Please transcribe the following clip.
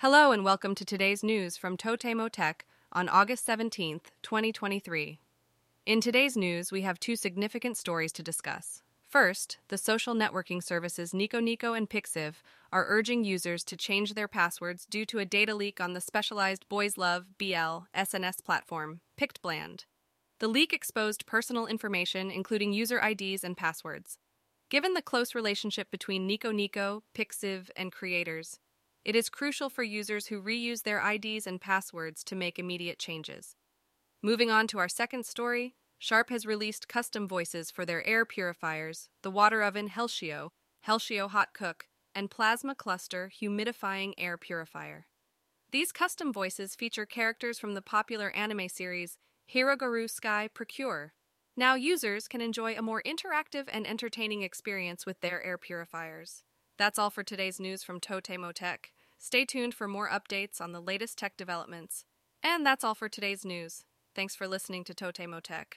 Hello and welcome to today's news from Totemo Tech on August 17th, 2023. In today's news, we have two significant stories to discuss. First, the social networking services Nico Nico and Pixiv are urging users to change their passwords due to a data leak on the specialized Boys Love BL SNS platform, Pictbland. The leak exposed personal information, including user IDs and passwords. Given the close relationship between Nico Nico, Pixiv, and creators, it is crucial for users who reuse their IDs and passwords to make immediate changes. Moving on to our second story, Sharp has released custom voices for their air purifiers, the water oven Healsio, Healsio Hot Cook, and Plasma Cluster Humidifying Air Purifier. These custom voices feature characters from the popular anime series Hirogaru Sky PreCure. Now users can enjoy a more interactive and entertaining experience with their air purifiers. That's all for today's news from Totemo Tech. Stay tuned for more updates on the latest tech developments. And that's all for today's news. Thanks for listening to Totemo Tech.